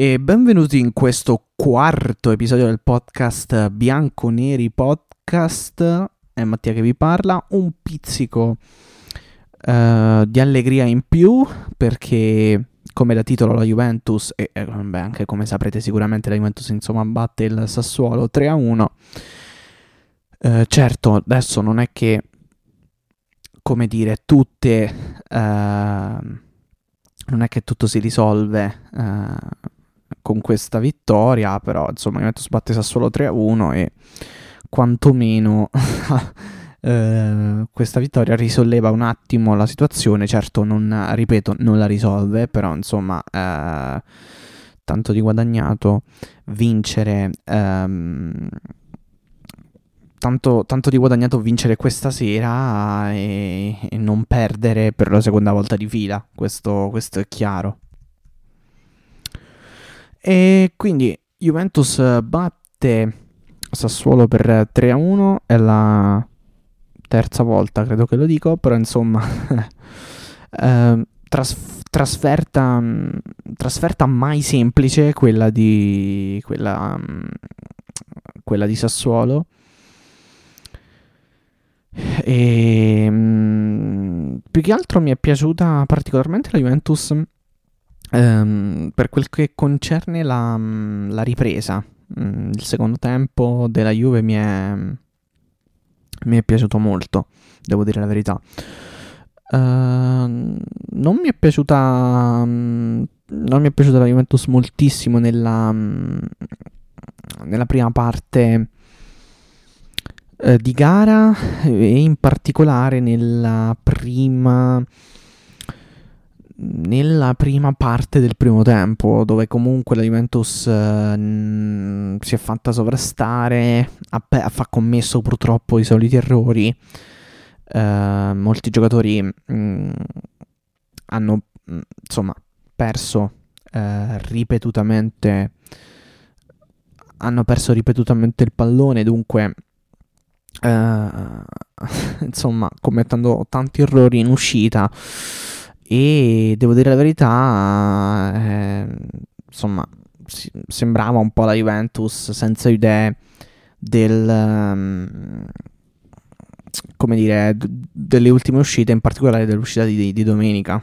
e benvenuti in questo quarto episodio del podcast Bianco Neri Podcast. È Mattia che vi parla, un pizzico uh, di allegria in più perché come da titolo la Juventus e eh, beh, anche come saprete sicuramente la Juventus insomma batte il Sassuolo 3 a 1. Uh, certo, adesso non è che come dire tutte uh, non è che tutto si risolve uh, con questa vittoria, però insomma Juventus batte Sassuolo 3-1 e quantomeno uh, questa vittoria risolleva un attimo la situazione, certo non, ripeto, non la risolve, però insomma uh, tanto di guadagnato vincere... Um, tanto, tanto, di guadagnato vincere questa sera e, e, non perdere per la seconda volta di fila, questo, questo è chiaro. E quindi Juventus batte Sassuolo per 3 a 1, è la terza volta credo che lo dico, però insomma eh, tras- trasferta, trasferta mai semplice quella di, quella, quella di Sassuolo. E più che altro mi è piaciuta particolarmente la Juventus um, per quel che concerne la, um, la ripresa. Mm, il secondo tempo della Juve mi è, mi è piaciuto molto, devo dire la verità. Uh, non mi è piaciuta. non mi è piaciuta la Juventus moltissimo nella, nella prima parte eh, di gara e in particolare nella prima nella prima parte del primo tempo, dove comunque la Juventus uh, si è fatta sovrastare, ha, ha commesso purtroppo i soliti errori. Uh, molti giocatori mh, hanno mh, insomma perso uh, ripetutamente hanno perso ripetutamente il pallone, dunque Uh, insomma, commettendo tanti errori in uscita. E devo dire la verità, eh, insomma, si, sembrava un po' la Juventus senza idee del. Um, come dire, d- delle ultime uscite, in particolare dell'uscita di, di domenica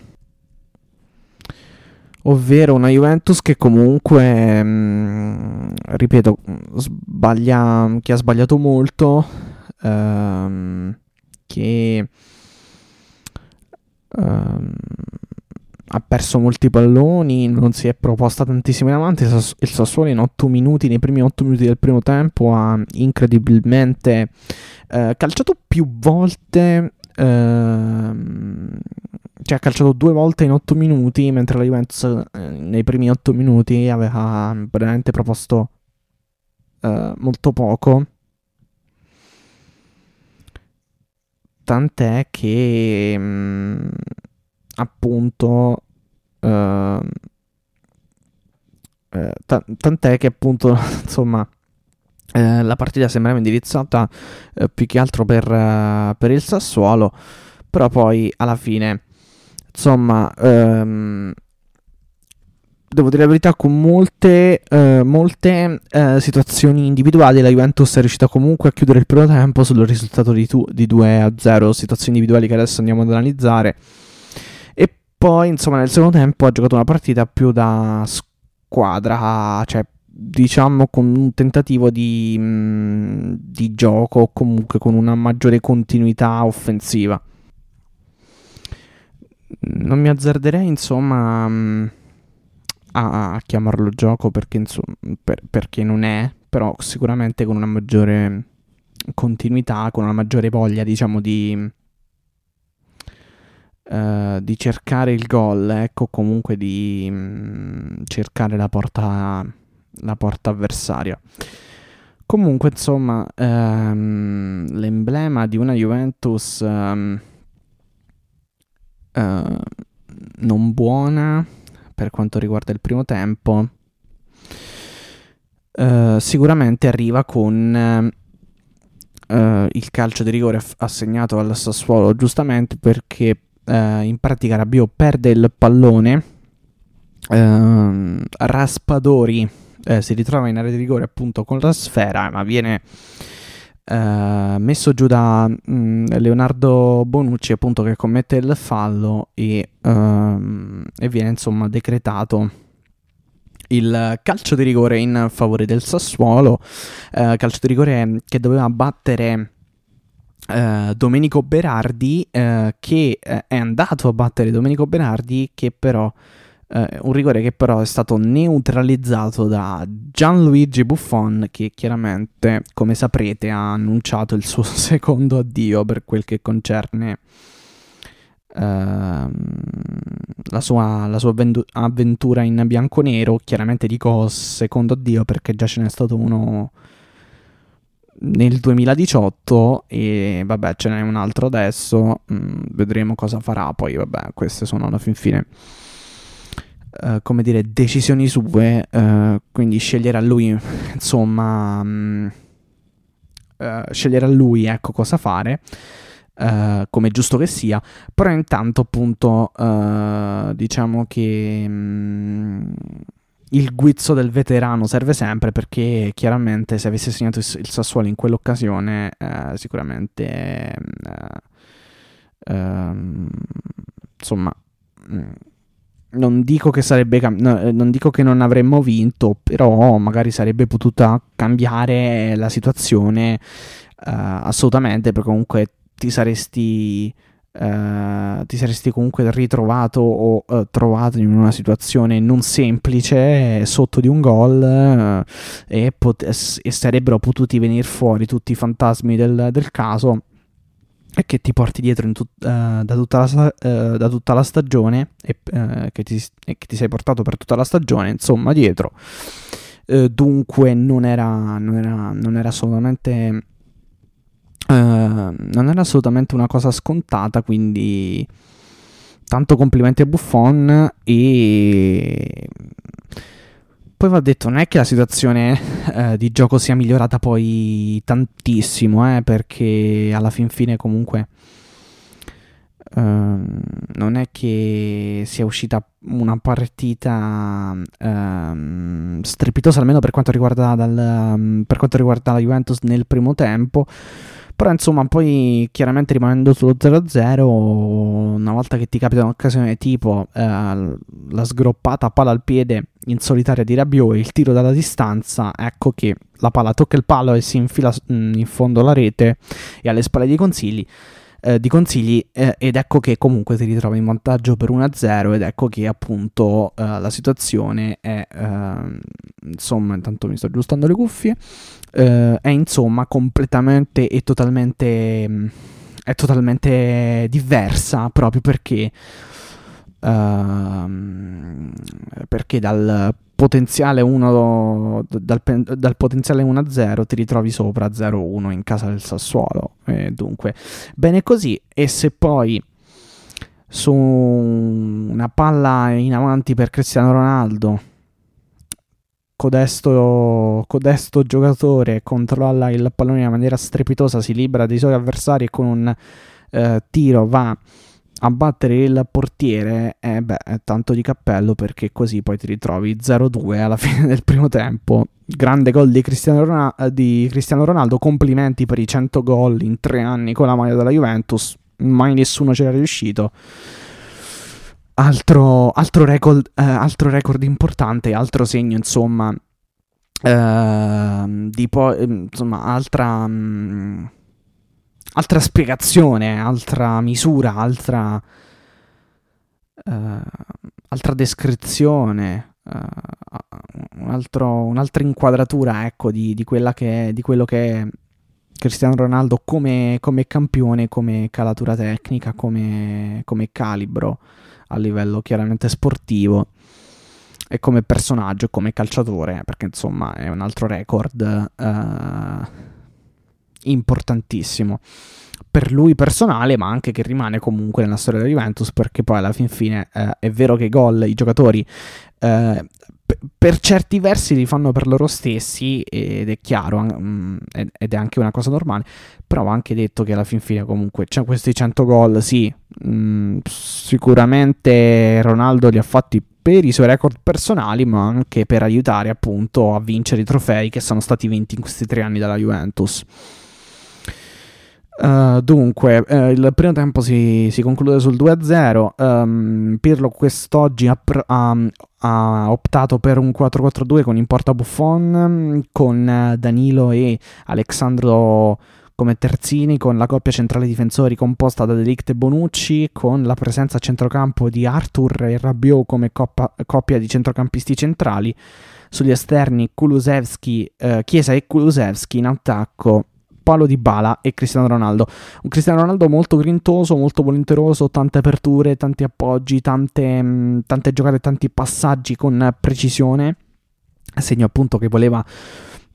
ovvero una Juventus che comunque, mh, ripeto, sbaglia, che ha sbagliato molto, ehm, che ehm, ha perso molti palloni, non si è proposta tantissimo in avanti. Il Sassuolo in 8 minuti, nei primi 8 minuti del primo tempo, ha incredibilmente eh, calciato più volte. Ehm, cioè ha calciato due volte in 8 minuti, mentre la Juventus eh, nei primi 8 minuti aveva veramente proposto eh, molto poco. Tant'è che mh, mm, appunto uh, eh, t- tant'è che appunto insomma eh, la partita sembrava indirizzata eh, più che altro per, uh, per, il Sassuolo però poi alla fine insomma um, devo dire la verità, con molte, eh, molte eh, situazioni individuali la Juventus è riuscita comunque a chiudere il primo tempo sul risultato di, tu- di 2 a 0, situazioni individuali che adesso andiamo ad analizzare. E poi, insomma, nel secondo tempo ha giocato una partita più da squadra, cioè diciamo con un tentativo di, mh, mm, di gioco o comunque con una maggiore continuità offensiva. Non mi azzarderei, insomma... Mh, mm, a, a chiamarlo gioco perché, insomma, per, perché non è, però sicuramente con una maggiore continuità, con una maggiore voglia, diciamo, di, uh, di cercare il gol, ecco, comunque di um, cercare la porta, la porta avversaria. Comunque, insomma, um, l'emblema di una Juventus um, uh, non buona per quanto riguarda il primo tempo, uh, sicuramente arriva con uh, il calcio di rigore assegnato al Sassuolo, giustamente perché uh, in pratica Rabiot perde il pallone ehm, Raspadori eh, si ritrova in area di rigore appunto con la sfera, ma viene eh, messo giù da mh, mm, Leonardo Bonucci appunto che commette il fallo e, ehm, e viene insomma decretato il calcio di rigore in favore del Sassuolo, eh, calcio di rigore che doveva battere eh, Domenico Berardi, che è andato a battere Domenico Berardi, che però Uh, un rigore che però è stato neutralizzato da Gianluigi Buffon che chiaramente, come saprete, ha annunciato il suo secondo addio per quel che concerne uh, la sua, la sua avventu- avventura in bianco-nero. Chiaramente dico secondo addio perché già ce n'è stato uno nel 2018 e vabbè ce n'è un altro adesso. Mm, vedremo cosa farà. Poi vabbè, queste sono alla fin fine uh, come dire, decisioni sue, uh, quindi scegliere a lui, insomma, um, uh, scegliere a lui, ecco, cosa fare. Come giusto che sia, però intanto appunto diciamo che um, il guizzo del veterano serve sempre perché chiaramente se avesse segnato il, il Sassuolo in quell'occasione sicuramente ehm, insomma mm, non dico che sarebbe cam- no, eh, non dico che non avremmo vinto, però magari sarebbe potuta cambiare la situazione uh, assolutamente, perché comunque ti saresti Uh, ti saresti comunque ritrovato o uh, trovato in una situazione non semplice sotto di un gol e, pot- e, sarebbero potuti venire fuori tutti i fantasmi del, del caso e che ti porti dietro tut- uh, da, tutta la, uh, da, tutta la, stagione e, uh, che, ti, e, che ti, sei portato per tutta la stagione, insomma, dietro. dunque non era, non era, non era assolutamente... non era assolutamente una cosa scontata, quindi tanto complimenti a Buffon e poi va detto, non è che la situazione eh, di gioco sia migliorata poi tantissimo, eh, perché alla fin fine comunque eh, non è che sia uscita una partita ehm, strepitosa, almeno per quanto, riguarda dal, per quanto riguarda la Juventus nel primo tempo. Però insomma, poi chiaramente rimanendo sullo 0-0, una volta che ti capita un'occasione tipo eh, la sgroppata palla al piede in solitaria di Rabiot e il tiro dalla distanza, ecco che la palla tocca il palo e si infila mm, in fondo alla rete e alle spalle dei consigli eh, di consigli eh, ed ecco che comunque si ritrova in vantaggio per 1-0 ed ecco che appunto eh, la situazione è ehm, insomma intanto mi sto aggiustando le cuffie eh, è insomma completamente e totalmente mm, è totalmente diversa proprio perché Uh, perché dal potenziale 1 dal, dal, potenziale 1 a 0 ti ritrovi sopra 0-1 in casa del Sassuolo. E dunque bene così. E se poi su una palla in avanti per Cristiano Ronaldo codesto, codesto giocatore controlla il pallone in maniera strepitosa si libera dei suoi avversari e con un uh, tiro va a battere il portiere, eh, beh, tanto di cappello perché così poi ti ritrovi 0-2 alla fine del primo tempo. Grande gol di Cristiano, Ronaldo, eh, di Cristiano Ronaldo, complimenti per i 100 gol in tre anni con la maglia della Juventus, mai nessuno c'era riuscito. Altro, altro, record, eh, altro record importante, altro segno, insomma, eh, di po- insomma, altra... Mm, altra spiegazione, altra misura, altra, uh, altra descrizione, uh, un altro, un'altra inquadratura ecco, di, di, che, di, quello che è Cristiano Ronaldo come, come campione, come calatura tecnica, come, come, calibro a livello chiaramente sportivo e come personaggio, come calciatore, perché insomma è un altro record. Uh, importantissimo per lui personale, ma anche che rimane comunque nella storia della Juventus, perché poi alla fin fine eh, è vero che i gol, i giocatori, eh, per certi versi li fanno per loro stessi ed è chiaro mm, ed è anche una cosa normale però ho anche detto che alla fin fine comunque c'è questi 100 gol sì mm, sicuramente Ronaldo li ha fatti per i suoi record personali ma anche per aiutare appunto a vincere i trofei che sono stati vinti in questi tre anni dalla Juventus Uh, dunque, uh, il primo tempo si, si conclude sul 2-0. Um, ehm, Pirlo quest'oggi ha, ha, ha, optato per un 4-4-2 con in porta Buffon, con Danilo e Alexandro come terzini, con la coppia centrale difensori composta da Delict e Bonucci, con la presenza a centrocampo di Arthur e Rabiot come coppa, coppia di centrocampisti centrali. Sugli esterni Kulusevski, uh, Chiesa e Kulusevski in attacco Paolo Di Bala e Cristiano Ronaldo. Un Cristiano Ronaldo molto grintoso, molto volenteroso, tante aperture, tanti appoggi, tante, mh, mm, tante giocate, tanti passaggi con precisione. Segno appunto che voleva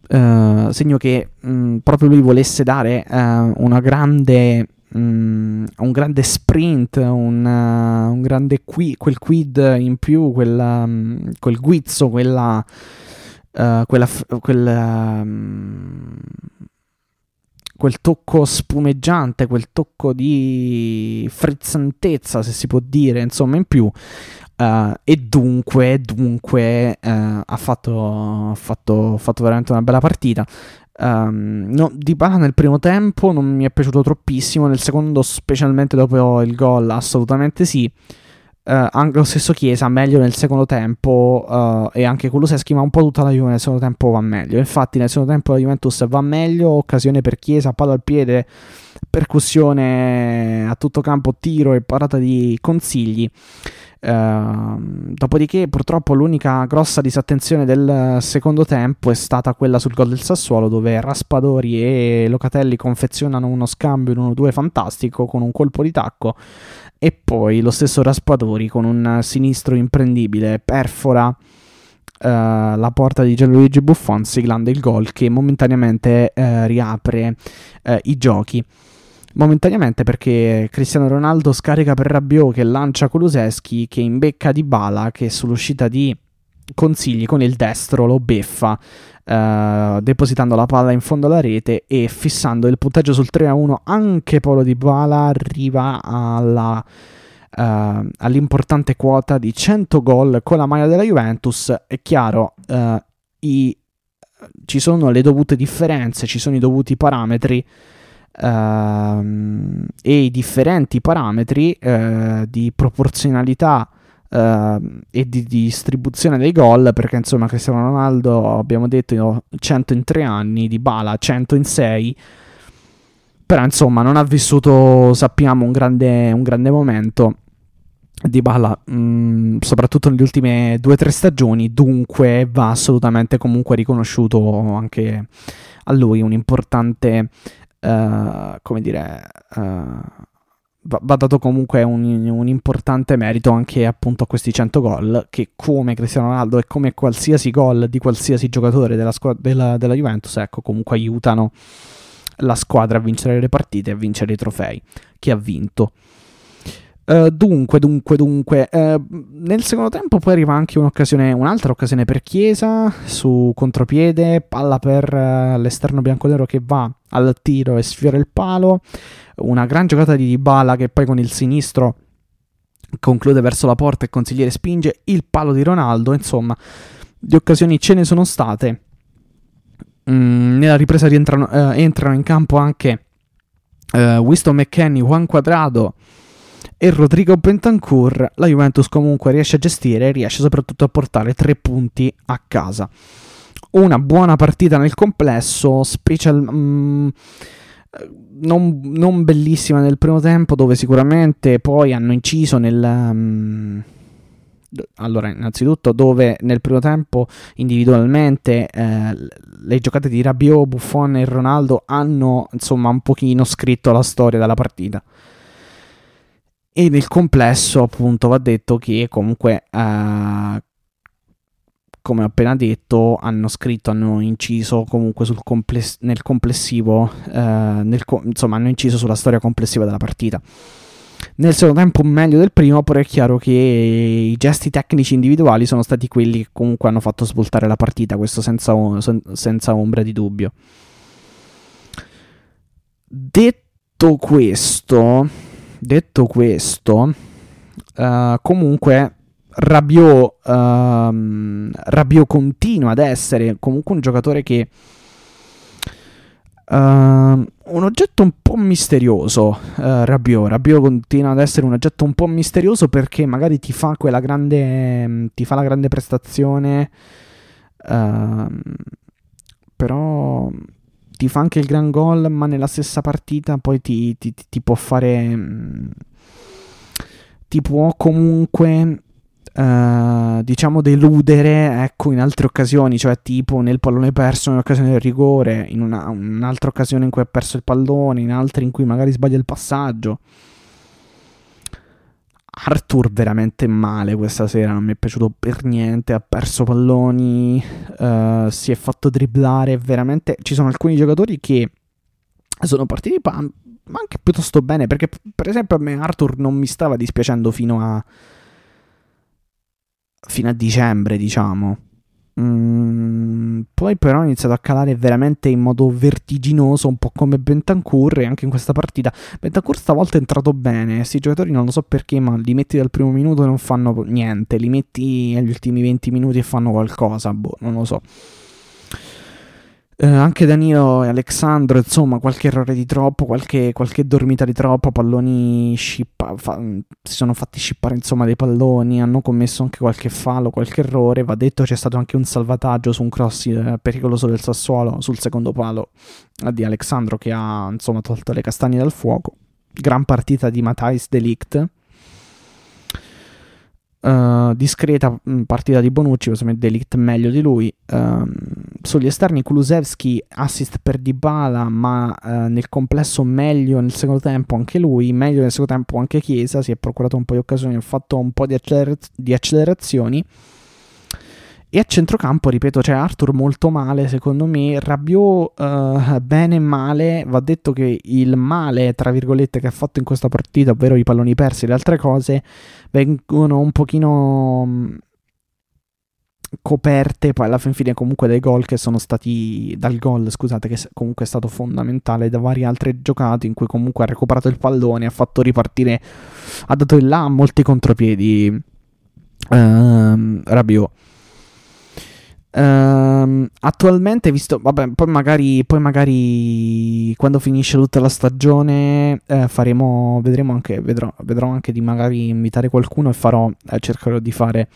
Uh, segno che mh, mm, proprio lui volesse dare uh, una grande, mh, un grande sprint, un, uh, un grande qui, quel quid in più, quella, quel guizzo, quella, quella, quella quel tocco spumeggiante, quel tocco di frizzantezza, se si può dire, insomma, in più. Uh, e dunque, dunque uh, ha, fatto, fatto, fatto, veramente una bella partita. Um, no, di Bala nel primo tempo non mi è piaciuto troppissimo, nel secondo, specialmente dopo il gol, assolutamente sì. Uh, anche lo stesso Chiesa meglio nel secondo tempo uh, e anche Kuluseschi ma un po' tutta la Juve nel secondo tempo va meglio. Infatti nel secondo tempo la Juventus va meglio occasione per Chiesa, palla al piede percussione a tutto campo tiro e parata di consigli uh, dopodiché purtroppo l'unica grossa disattenzione del secondo tempo è stata quella sul gol del Sassuolo dove Raspadori e Locatelli confezionano uno scambio in 1-2 fantastico con un colpo di tacco e poi lo stesso Raspadori con un sinistro imprendibile perfora uh, la porta di Gianluigi Buffon siglando il gol che momentaneamente uh, riapre uh, i giochi. Momentaneamente perché Cristiano Ronaldo scarica per Rabiot che lancia Kuluseschi che imbecca di bala che sull'uscita di consigli con il destro lo beffa uh, depositando la palla in fondo alla rete e fissando il punteggio sul 3-1 anche Polo Di Bala arriva alla, uh, all'importante quota di 100 gol con la maglia della Juventus. È chiaro uh, i, ci sono le dovute differenze ci sono i dovuti parametri Uh, e i differenti parametri uh, di proporzionalità uh, e di, di, distribuzione dei gol, perché insomma Cristiano Ronaldo, abbiamo detto, 100 in 3 anni, di Bala 100 in 6, però insomma non ha vissuto, sappiamo, un grande, un grande momento. Di Bala, mh, mm, soprattutto nelle ultime 2-3 stagioni, dunque va assolutamente comunque riconosciuto anche a lui un importante, uh, come dire, uh, va, dato comunque un, un, importante merito anche appunto a questi 100 gol che come Cristiano Ronaldo e come qualsiasi gol di qualsiasi giocatore della, squ- della, della Juventus ecco comunque aiutano la squadra a vincere le partite e a vincere i trofei. Che ha vinto Uh, dunque, dunque, dunque, uh, nel secondo tempo poi arriva anche un'occasione, un'altra occasione per Chiesa su contropiede, palla per uh, l'esterno bianconero che va al tiro e sfiora il palo, una gran giocata di Dybala che poi con il sinistro conclude verso la porta e consigliere spinge il palo di Ronaldo, insomma, di occasioni ce ne sono state. Mm, nella ripresa rientrano, entrano in campo anche Winston McKenny, Juan Quadrado e Rodrigo Bentancur, la Juventus comunque riesce a gestire e riesce soprattutto a portare tre punti a casa. Una buona partita nel complesso, special, mm, non, non, bellissima nel primo tempo, dove sicuramente poi hanno inciso nel... Mm, allora, innanzitutto, dove nel primo tempo individualmente eh, le giocate di Rabiot, Buffon e Ronaldo hanno insomma un pochino scritto la storia della partita e nel complesso, appunto, va detto che comunque, uh, come ho appena detto, hanno scritto, hanno inciso comunque compless- nel complessivo, uh, nel co- insomma, hanno inciso sulla storia complessiva della partita. nel secondo tempo meglio del primo, però è chiaro che i gesti tecnici individuali sono stati quelli che comunque hanno fatto svoltare la partita, questo senza, senza ombra di dubbio. Detto questo, detto questo, uh, comunque Rabiot, uh, Rabiot continua ad essere comunque un giocatore che uh, un oggetto un po' misterioso uh, Rabiot. Rabiot continua ad essere un oggetto un po' misterioso perché magari ti fa quella grande ti fa la grande prestazione uh, però ti fa anche il gran gol ma nella stessa partita poi ti, ti, ti può fare ti può comunque Uh, diciamo deludere ecco in altre occasioni cioè tipo nel pallone perso nell'occasione del rigore in una, un'altra occasione in cui ha perso il pallone in altre in cui magari sbaglia il passaggio Arthur veramente male questa sera non mi è piaciuto per niente ha perso palloni uh, si è fatto dribblare veramente ci sono alcuni giocatori che sono partiti pa- anche piuttosto bene perché per esempio a me Arthur non mi stava dispiacendo fino a fino a dicembre, diciamo. Mm, poi però ha iniziato a calare veramente in modo vertiginoso, un po' come Bentancur e anche in questa partita. Bentancur stavolta è entrato bene, questi giocatori non lo so perché, ma li metti dal primo minuto e non fanno niente, li metti agli ultimi 20 minuti e fanno qualcosa, boh, non lo so. Eh, anche Danilo e Alexandro, insomma, qualche errore di troppo, qualche, qualche dormita di troppo, palloni shippa, fa, si sono fatti scippare insomma dei palloni, hanno commesso anche qualche fallo, qualche errore, va detto c'è stato anche un salvataggio su un cross eh, pericoloso del Sassuolo sul secondo palo eh, di Alexandro che ha insomma tolto le castagne dal fuoco. Gran partita di Matthijs Delict Uh, discreta mm, partita di Bonucci, possiamo Delict meglio di lui. Uh, sugli esterni Kulusevski, assist per Dybala, ma uh, nel complesso meglio nel secondo tempo anche lui, meglio nel secondo tempo anche Chiesa, si è procurato un po' di occasioni, ha fatto un po' di, acceler- di accelerazioni. E a centrocampo, ripeto, c'è Arthur molto male, secondo me. Rabiot uh, bene e male. Va detto che il male, tra virgolette, che ha fatto in questa partita, ovvero i palloni persi e le altre cose, vengono un pochino mm, coperte poi alla fin fine comunque dai gol che sono stati dal gol scusate che comunque è stato fondamentale da varie altre giocate in cui comunque ha recuperato il pallone ha fatto ripartire ha dato in là molti contropiedi uh, Rabiot Uh, attualmente, visto, vabbè, poi magari, poi magari quando finisce tutta la stagione eh, faremo, vedremo anche, vedrò, vedrò anche di magari invitare qualcuno e farò, eh, cercherò di fare,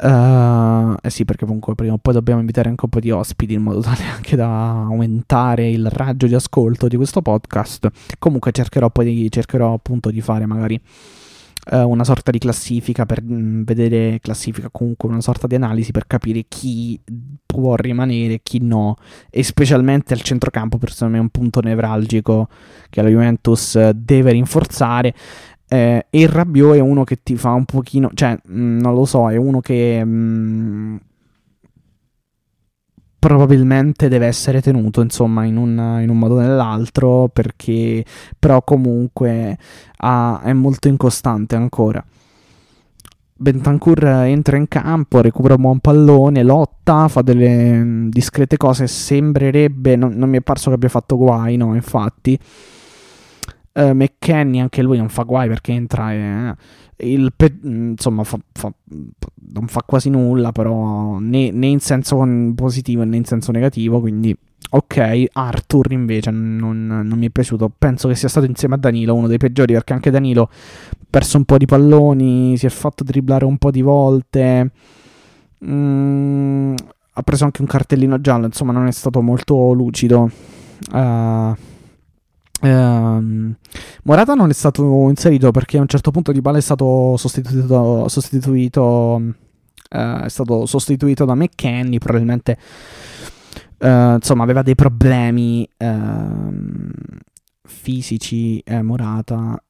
uh, eh sì, perché comunque prima o poi dobbiamo invitare anche un po' di ospiti in modo tale anche da aumentare il raggio di ascolto di questo podcast. Comunque cercherò poi di, cercherò appunto di fare magari eh, una sorta di classifica per mh, mm, vedere classifica comunque una sorta di analisi per capire chi può rimanere e chi no. E specialmente al centrocampo per me è un punto nevralgico che la Juventus deve rinforzare. Eh, e il Rabiot è uno che ti fa un pochino cioè mh, mm, non lo so è uno che mh, mm, probabilmente deve essere tenuto insomma in un, in un modo o nell'altro perché però comunque ha, è molto incostante ancora Bentancur entra in campo, recupera un buon pallone, lotta, fa delle discrete cose, sembrerebbe, non, non mi è parso che abbia fatto guai, no, infatti. Uh, McKenny anche lui non fa guai perché entra e, il pe- insomma fa, fa, non fa quasi nulla però né, né, in senso positivo né in senso negativo quindi ok Arthur invece non, non, mi è piaciuto. Penso che sia stato insieme a Danilo uno dei peggiori perché anche Danilo ha perso un po' di palloni si è fatto dribblare un po' di volte mm, ha preso anche un cartellino giallo insomma non è stato molto lucido. Uh, Ehm, Morata non è stato inserito perché a un certo punto Di Bala è stato sostituito, sostituito uh, è stato sostituito da McKenny probabilmente uh, insomma aveva dei problemi uh, fisici eh, Morata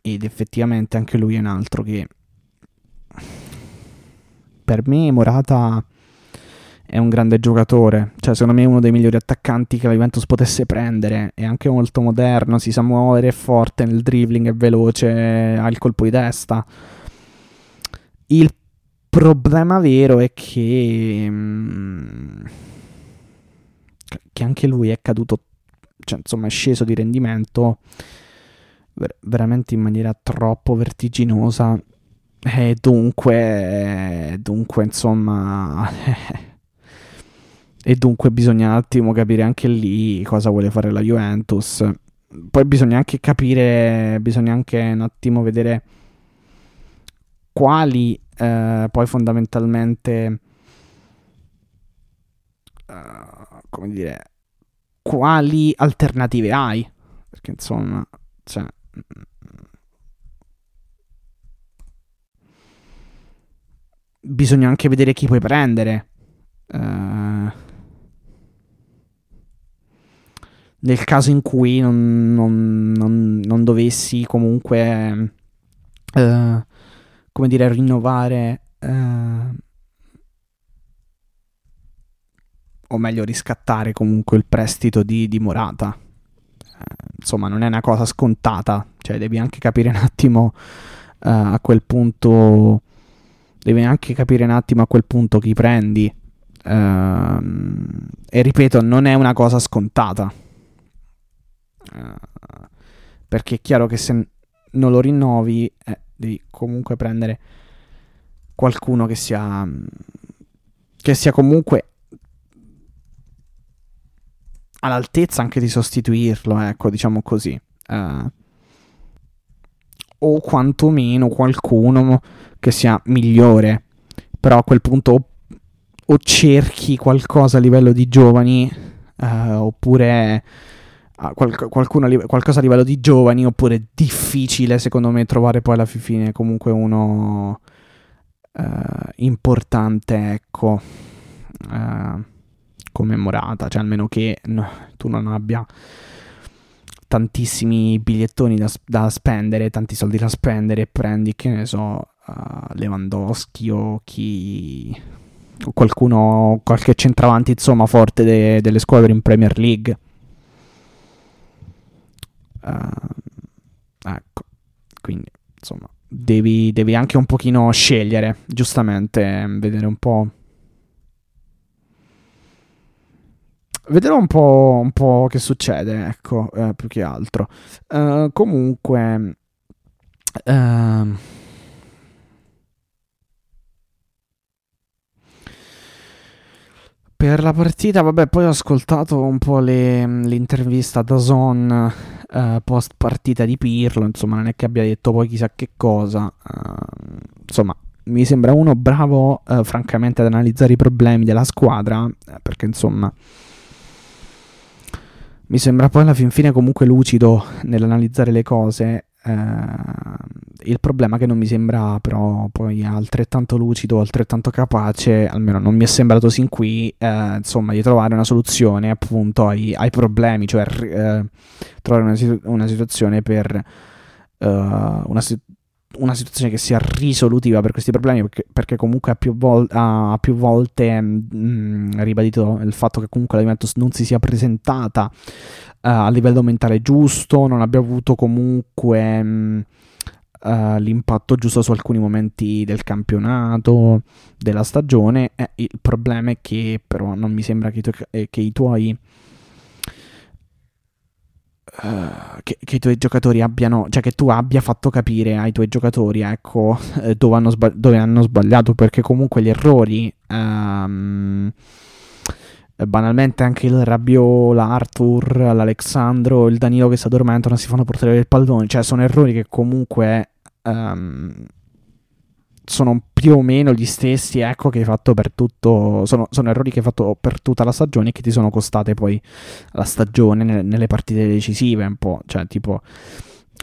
ed effettivamente anche lui è un altro che per me Morata è un grande giocatore, cioè secondo me è uno dei migliori attaccanti che la Juventus potesse prendere, è anche molto moderno, si sa muovere, è forte nel dribbling, è veloce, ha il colpo di testa. Il problema vero è che, mm, che anche lui è caduto, cioè insomma è sceso di rendimento veramente in maniera troppo vertiginosa. E dunque, dunque insomma, e dunque bisogna un attimo capire anche lì cosa vuole fare la Juventus. Poi bisogna anche capire, bisogna anche un attimo vedere quali eh, poi fondamentalmente, uh, come dire, quali alternative hai. Perché insomma, cioè, bisogna anche vedere chi puoi prendere. Uh, nel caso in cui non, non, non, non dovessi comunque, uh, come dire, rinnovare, uh, o meglio riscattare comunque il prestito di, di Morata. insomma, non è una cosa scontata, cioè devi anche capire un attimo a quel punto devi anche capire un attimo a quel punto chi prendi. Uh, e ripeto, non è una cosa scontata. Uh, perché è chiaro che se non lo rinnovi, eh, devi comunque prendere qualcuno che sia. che sia comunque all'altezza anche di sostituirlo, ecco, diciamo così. Uh, o quantomeno qualcuno che sia migliore. Però a quel punto o, o cerchi qualcosa a livello di giovani, uh, oppure uh, qual- qualcuno, qualcosa a livello di giovani, oppure difficile secondo me trovare poi alla fine comunque uno uh, importante, ecco, come Morata, cioè almeno che no, tu non abbia tantissimi bigliettoni da, da, spendere, tanti soldi da spendere e prendi, che ne so, uh, Lewandowski o chi... o qualcuno, qualche centravanti insomma forte de, delle squadre in Premier League. Uh, ecco, quindi insomma devi, devi anche un pochino scegliere, giustamente, vedere un po' Vedrò un po', un po', che succede, ecco, eh, più che altro. Uh, comunque... Uh, per la partita, vabbè, poi ho ascoltato un po' le, l'intervista da Zon uh, post partita di Pirlo, insomma, non è che abbia detto poi chissà che cosa. Uh, insomma, mi sembra uno bravo, uh, francamente, ad analizzare i problemi della squadra, perché insomma mi sembra poi alla fin fine comunque lucido nell'analizzare le cose. Eh, il problema è che non mi sembra però poi altrettanto lucido, altrettanto capace, almeno non mi è sembrato sin qui, eh, insomma, di trovare una soluzione appunto ai, ai problemi, cioè eh, trovare una, una, situazione per uh, una, una situazione che sia risolutiva per questi problemi perché, perché comunque ha più, vol- ha più volte mh, mm, ribadito il fatto che comunque la Juventus non si sia presentata a livello mentale giusto, non abbia avuto comunque mh, uh, l'impatto giusto su alcuni momenti del campionato, della stagione. Eh, il problema è che però non mi sembra che, tu- eh, che i tuoi Uh, che, che, i tuoi giocatori abbiano, cioè che tu abbia fatto capire ai tuoi giocatori, ecco, eh, dove, hanno sbag- dove, hanno sbagliato, perché comunque gli errori, um, banalmente anche il Rabiot, l'Arthur, l'Alexandro, il Danilo che si addormentano, si fanno portare il pallone, cioè sono errori che comunque um, sono più o meno gli stessi ecco, che hai fatto per tutto. Sono, sono, errori che hai fatto per tutta la stagione e che ti sono costate poi la stagione nelle, nelle partite decisive. Un po', cioè, tipo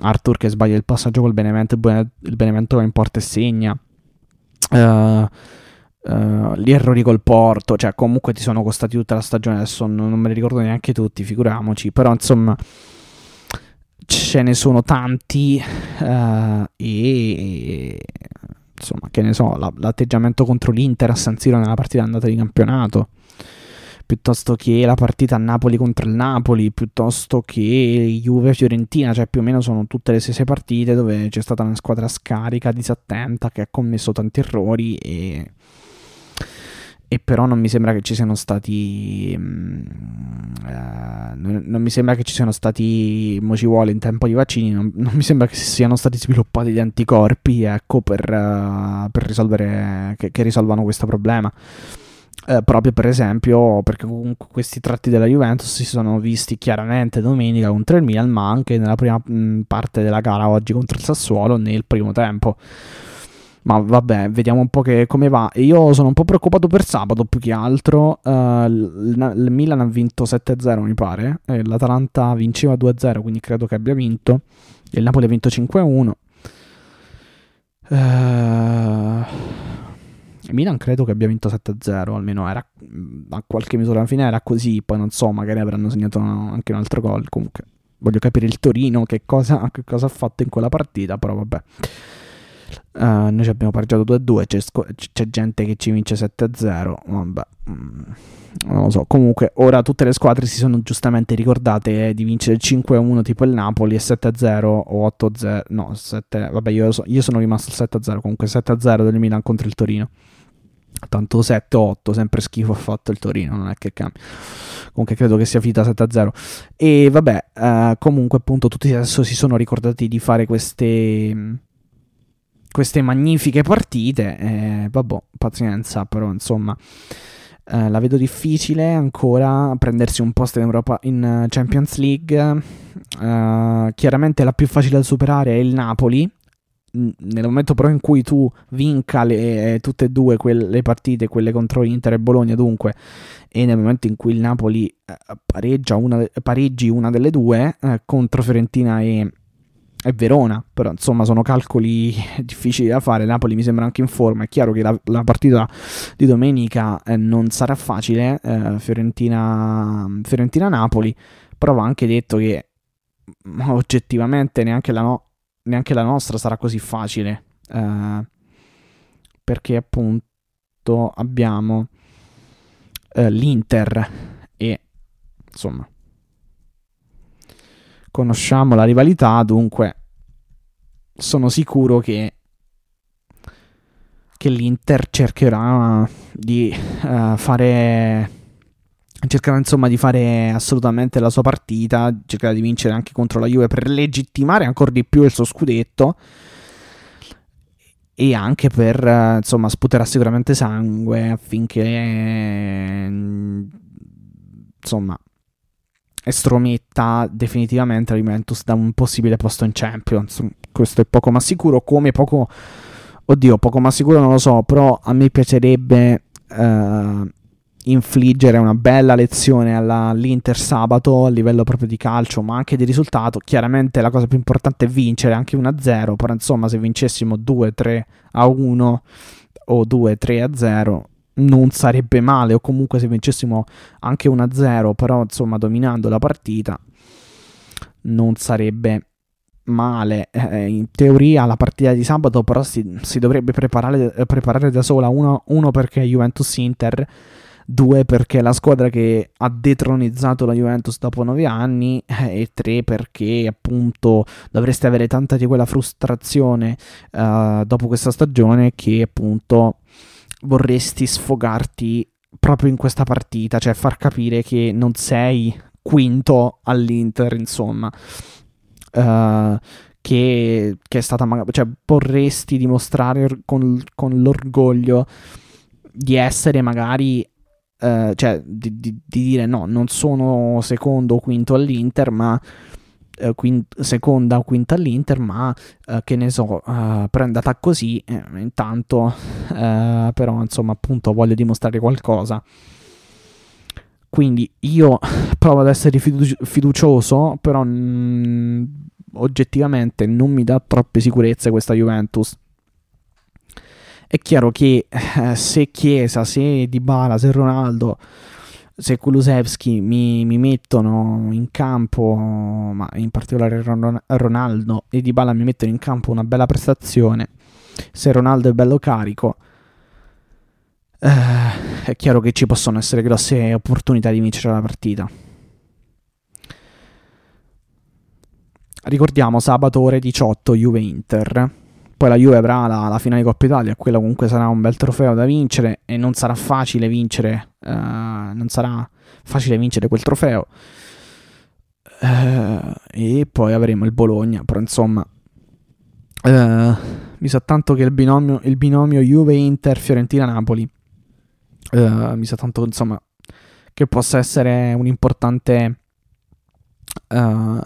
Arthur che sbaglia il passaggio col Benevento, il Benevento va in porta e segna. Uh, Uh, gli errori col Porto, cioè comunque ti sono costati tutta la stagione, adesso non, non me li ricordo neanche tutti, figuriamoci, però insomma ce ne sono tanti uh, e insomma, che ne so, la, l'atteggiamento contro l'Inter a San Siro nella partita andata di campionato, piuttosto che la partita Napoli contro il Napoli, piuttosto che Juve-Fiorentina, cioè più o meno sono tutte le stesse partite dove c'è stata una squadra scarica, disattenta, che ha commesso tanti errori e e però non mi sembra che ci siano stati uh, non, mi sembra che ci siano stati mo ci vuole in tempo di vaccini non, non mi sembra che siano stati sviluppati gli anticorpi ecco per, uh, per risolvere che, che, risolvano questo problema. Uh, proprio per esempio perché comunque questi tratti della Juventus si sono visti chiaramente domenica contro il Milan ma anche nella prima mh, parte della gara oggi contro il Sassuolo nel primo tempo ma vabbè, vediamo un po' che, come va. Io sono un po' preoccupato per sabato più che altro. Uh, il, il, Milan ha vinto 7-0, mi pare. E L'Atalanta vinceva 2-0, quindi credo che abbia vinto. Il Napoli ha vinto 5-1. Uh, eh, il Milan credo che abbia vinto 7-0, almeno era a qualche misura alla fine era così, poi non so, magari avranno segnato anche un altro gol. Comunque, voglio capire il Torino che cosa, che cosa ha fatto in quella partita, però vabbè. Uh, noi ci abbiamo pareggiato 2-2, c'è, sco- c'è, gente che ci vince 7-0, vabbè, mm, non lo so. Comunque, ora tutte le squadre si sono giustamente ricordate eh, di vincere 5-1 tipo il Napoli e 7-0 o 8-0, no, 7, vabbè, io, so, io sono rimasto al 7-0, comunque 7-0 del Milan contro il Torino. Tanto 7-8, sempre schifo ha fatto il Torino, non è che cambia. Comunque credo che sia finita 7-0. E vabbè, uh, comunque appunto tutti adesso si sono ricordati di fare queste queste magnifiche partite. Eh, vabbè, pazienza, però insomma. Eh, la vedo difficile ancora prendersi un posto in, Europa, in Champions League. Eh, chiaramente la più facile da superare è il Napoli. Nel momento però in cui tu vinca le, tutte e due quelle partite, quelle contro Inter e Bologna, dunque, e nel momento in cui il Napoli eh, pareggia una, pareggi una delle due eh, contro Fiorentina e, è Verona, però insomma sono calcoli difficili da fare. Napoli mi sembra anche in forma. È chiaro che la, la partita di domenica eh, non sarà facile. Eh, Fiorentina, Fiorentina-Napoli, però va anche detto che oggettivamente neanche la, no, neanche la nostra sarà così facile. Eh, perché appunto abbiamo eh, l'Inter e insomma conosciamo la rivalità, dunque sono sicuro che, che l'Inter cercherà di uh, fare cercherà insomma di fare assolutamente la sua partita, cercherà di vincere anche contro la Juve per legittimare ancora di più il suo scudetto e anche per uh, insomma sputerà sicuramente sangue affinché insomma estrometta definitivamente la Juventus da un possibile posto in Champions. Questo è poco ma sicuro, come poco... Oddio, poco ma sicuro non lo so, però a me piacerebbe uh, infliggere una bella lezione alla, all'Inter sabato a livello proprio di calcio, ma anche di risultato. Chiaramente la cosa più importante è vincere anche 1-0, però insomma se vincessimo 2-3 a 1 o 2-3 a 0 non sarebbe male, o comunque se vincessimo anche 1-0, però insomma dominando la partita, non sarebbe male. Eh, in teoria la partita di sabato però si, si dovrebbe preparare, preparare, da sola, uno, uno perché Juventus-Inter, due perché la squadra che ha detronizzato la Juventus dopo nove anni eh, e tre perché appunto dovreste avere tanta di quella frustrazione uh, dopo questa stagione che appunto vorresti sfogarti proprio in questa partita, cioè far capire che non sei quinto all'Inter, insomma. Uh, che, che, è stata magari, cioè vorresti dimostrare con, con l'orgoglio di essere magari uh, cioè di, di, di, dire no non sono secondo o quinto all'Inter ma eh, quint- seconda o quinta all'Inter, ma eh, che ne so, andata così, eh, intanto eh, però insomma appunto voglio dimostrare qualcosa. Quindi io provo ad essere fidu- fiducioso, però mh, mm, oggettivamente non mi dà troppe sicurezze questa Juventus. È chiaro che eh, se Chiesa, se Dybala, se Ronaldo se Kulusevski mi, mi, mettono in campo, ma in particolare Ronaldo e Dybala mi mettono in campo una bella prestazione, se Ronaldo è bello carico, eh, è chiaro che ci possono essere grosse opportunità di vincere la partita. Ricordiamo sabato ore 18 Juve-Inter. Poi la Juve avrà la, la, finale Coppa Italia, quella comunque sarà un bel trofeo da vincere e non sarà facile vincere, uh, non sarà facile vincere quel trofeo. Uh, e poi avremo il Bologna, però insomma, uh, mi sa tanto che il binomio, il binomio Juve-Inter, Fiorentina-Napoli, mi sa tanto insomma che possa essere un importante uh,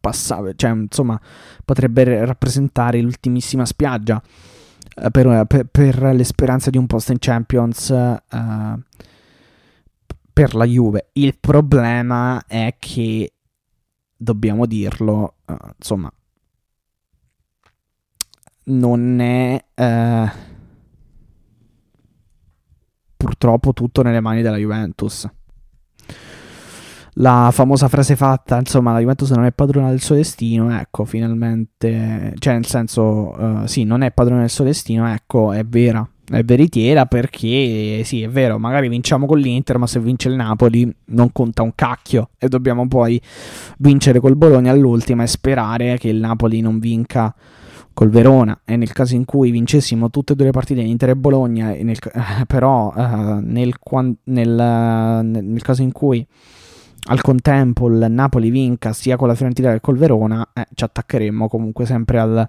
passava, cioè insomma potrebbe rappresentare l'ultimissima spiaggia uh, per, per, per, le di un posto in Champions uh, per la Juve. Il problema è che dobbiamo dirlo, insomma, non è purtroppo tutto nelle mani della Juventus. La famosa frase fatta, insomma, la Juventus non è padrona del suo destino, ecco, finalmente, cioè nel senso, uh, sì, non è padrona del suo destino, ecco, è vera, è veritiera perché, sì, è vero, magari vinciamo con l'Inter, ma se vince il Napoli non conta un cacchio e dobbiamo poi vincere col Bologna all'ultima e sperare che il Napoli non vinca col Verona e nel caso in cui vincessimo tutte e due le partite Inter e Bologna, nel, eh, però uh, nel, nel, nel caso in cui al contempo il Napoli vinca sia con la Fiorentina che col Verona, eh, ci attaccheremmo comunque sempre al,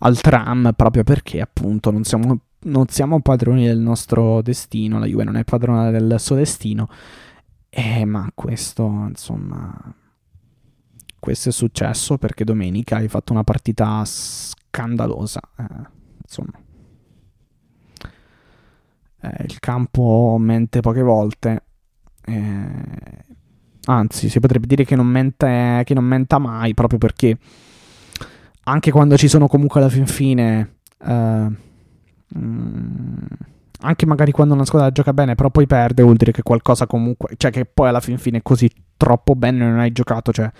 al, tram proprio perché appunto non siamo, non siamo, padroni del nostro destino, la Juve non è padrona del suo destino, eh, ma questo insomma, questo è successo perché domenica hai fatto una partita scandalosa, eh, insomma. Eh, il campo mente poche volte. Eh, Anzi, si potrebbe dire che non, mente, che non menta mai, proprio perché anche quando ci sono comunque alla fin fine... Uh, mm, anche magari quando una squadra gioca bene, però poi perde, vuol dire che qualcosa comunque, cioè che poi alla fin fine così troppo bene non hai giocato, cioè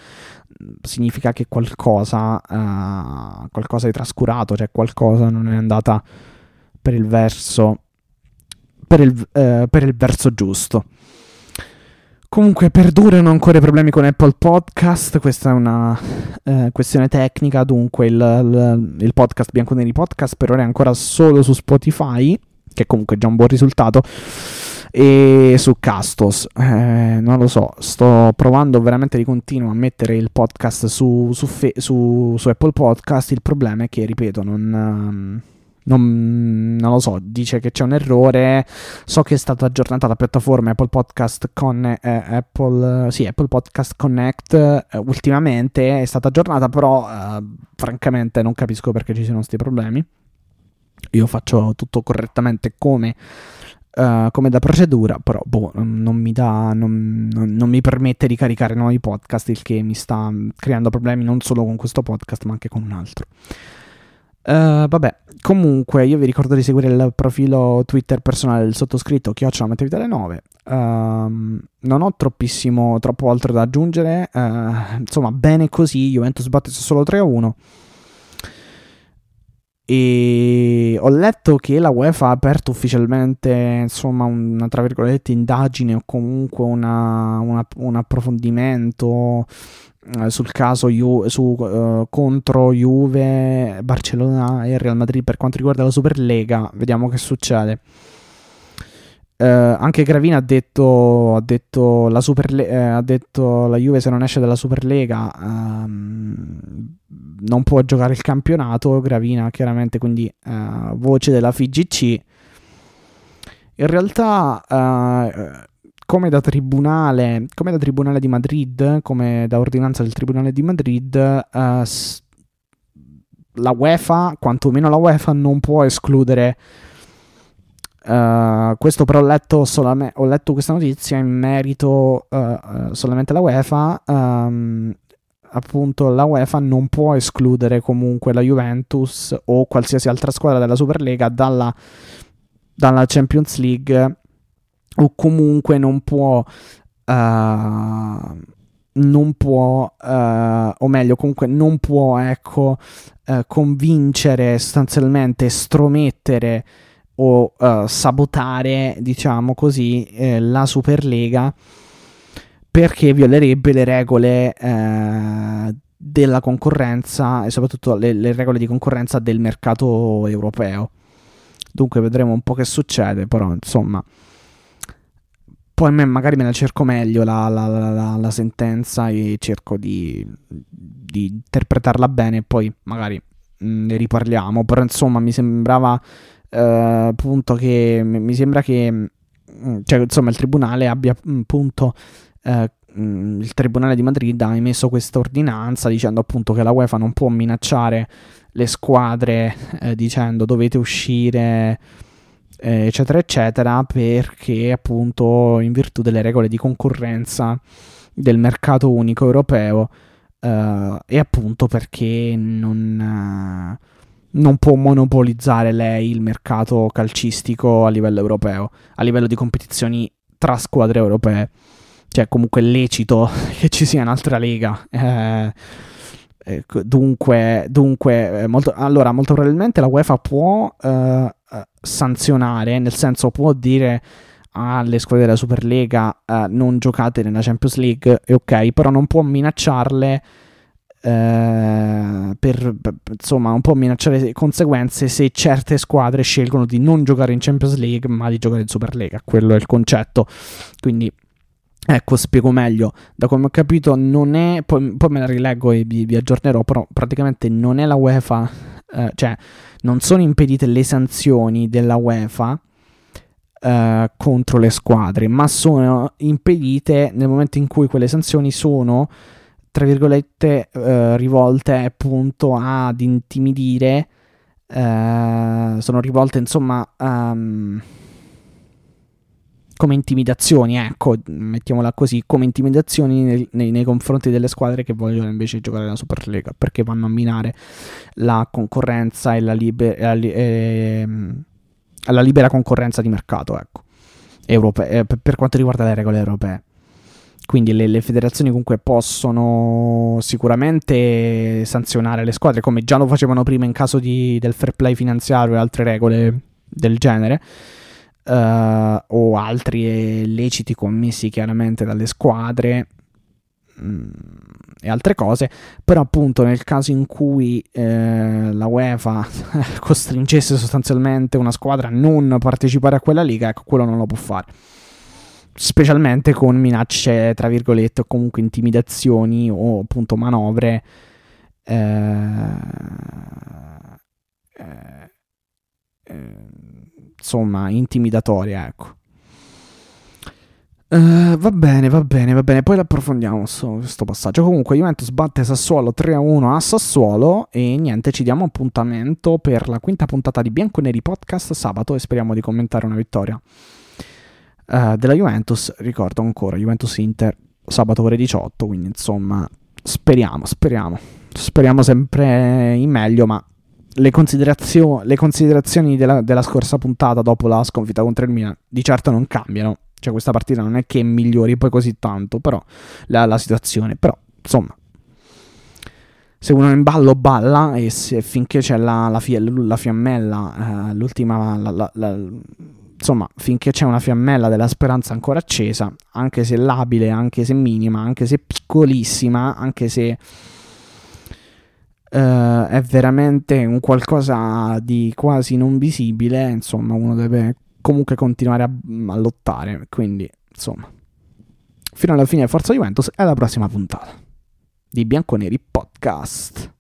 significa che qualcosa, uh, qualcosa hai trascurato, cioè qualcosa non è andata per il verso, per il, uh, per il verso giusto. Comunque perdurano ancora i problemi con Apple Podcast, questa è una eh, questione tecnica, dunque il, il, il podcast Bianconeri Podcast per ora è ancora solo su Spotify, che comunque è già un buon risultato, e su Castos, eh, non lo so, sto provando veramente di continuo a mettere il podcast su, su, fe- su, su Apple Podcast, il problema è che, ripeto, non... Um, non, non, lo so, dice che c'è un errore. So che è stata aggiornata la piattaforma Apple Podcast con eh, Apple, sì, Apple Podcast Connect eh, ultimamente è stata aggiornata, però eh, francamente non capisco perché ci siano questi problemi. Io faccio tutto correttamente come, uh, come da procedura, però boh, non, mi dà, non, non, non mi permette di caricare nuovi podcast, il che mi sta creando problemi non solo con questo podcast, ma anche con un altro. Uh, vabbè, comunque io vi ricordo di seguire il profilo Twitter personale del sottoscritto Chiocciola Vitale 9. Uh, non ho troppissimo, troppo altro da aggiungere. Uh, insomma, bene così. Juventus batte solo 3-1. E ho letto che la UEFA ha aperto ufficialmente insomma una tra virgolette indagine o comunque una, una, un approfondimento eh, sul caso Ju- su, uh, contro Juve, Barcellona e Real Madrid per quanto riguarda la Superlega. Vediamo che succede. Uh, anche Gravina ha detto, ha detto, la Superle- eh, ha detto la Juve se non esce dalla Superlega um, non può giocare il campionato. Gravina chiaramente quindi uh, voce della FIGC. In realtà come da tribunale, come da tribunale di Madrid, come da ordinanza del tribunale di Madrid, uh, la UEFA, quantomeno la UEFA, non può escludere. Uh, questo però ho letto, solame- ho letto, questa notizia in merito uh, solamente alla UEFA. Um, appunto, la UEFA non può escludere comunque la Juventus o qualsiasi altra squadra della Superlega dalla, dalla Champions League o comunque non può, uh, non può, eh, o meglio, comunque non può, ecco, eh, convincere sostanzialmente, stromettere o uh, sabotare, diciamo così, eh, la Superlega perché violerebbe le regole eh, della concorrenza e soprattutto le, le, regole di concorrenza del mercato europeo. Dunque vedremo un po' che succede, però insomma poi me, magari me la cerco meglio la, la, la, la sentenza e cerco di, di, interpretarla bene e poi magari mm, ne riparliamo. Però insomma mi sembrava eh, appunto che mi sembra che mm, cioè, insomma il tribunale abbia appunto eh, mm, il Tribunale di Madrid ha emesso questa ordinanza dicendo appunto che la UEFA non può minacciare le squadre eh, dicendo dovete uscire eh, eccetera eccetera perché appunto in virtù delle regole di concorrenza del mercato unico europeo eh, e appunto perché non, eh, non può monopolizzare lei il mercato calcistico a livello europeo, a livello di competizioni tra squadre europee. Cioè, comunque è lecito che ci sia un'altra lega. Eh, Ecco, dunque, dunque molto, allora, molto probabilmente la UEFA può uh, sanzionare, nel senso può dire alle squadre della Superlega uh, non giocate nella Champions League, è ok, però non può minacciarle uh, per, insomma, non può minacciare conseguenze se certe squadre scelgono di non giocare in Champions League ma di giocare in Superlega, quello è il concetto. Quindi Ecco, spiego meglio. Da come ho capito, non è. Poi, poi me la rileggo e vi, vi, aggiornerò. Però praticamente non è la UEFA. Eh, cioè, non sono impedite le sanzioni della UEFA eh, contro le squadre, ma sono impedite nel momento in cui quelle sanzioni sono, tra virgolette, eh, rivolte appunto ad intimidire. Eh, sono rivolte, insomma. Um, come intimidazioni, ecco, mettiamola così, come intimidazioni nei, nei, nei, confronti delle squadre che vogliono invece giocare nella Superlega, perché vanno a minare la concorrenza e la, liber- la, eh, la libera concorrenza di mercato, ecco, Europe- eh, per quanto riguarda le regole europee. Quindi le, le, federazioni comunque possono sicuramente sanzionare le squadre, come già lo facevano prima in caso di, del fair play finanziario e altre regole del genere uh, o altri illeciti commessi chiaramente dalle squadre mm, e altre cose, però appunto nel caso in cui eh, la UEFA costringesse sostanzialmente una squadra a non partecipare a quella liga, ecco, quello non lo può fare. Specialmente con minacce, tra virgolette, o comunque intimidazioni o appunto manovre. Eh, eh, insomma, intimidatoria, ecco. Uh, va bene, va bene, va bene. Poi l'approfondiamo questo passaggio. Comunque, Juventus batte Sassuolo 3-1 a Sassuolo. E niente, ci diamo appuntamento per la quinta puntata di Bianconeri Podcast sabato. E speriamo di commentare una vittoria uh, della Juventus. Ricordo ancora Juventus Inter sabato ore 18. Quindi, insomma, speriamo, speriamo. Speriamo sempre in meglio, ma le, considerazio- le considerazioni della, della, scorsa puntata dopo la sconfitta contro il Milan di certo non cambiano. Cioè, questa partita non è che migliori poi così tanto, però la, la situazione. Però, insomma, se uno è in ballo balla e se, finché c'è la, la, fia, la fiammella, eh, l'ultima, la, insomma, finché c'è una fiammella della speranza ancora accesa, anche se labile, anche se minima, anche se piccolissima, anche se Uh, è veramente un qualcosa di quasi non visibile, insomma, uno deve comunque continuare a, a lottare, quindi, insomma, fino alla fine Forza Juventus e alla prossima puntata di Bianconeri Podcast.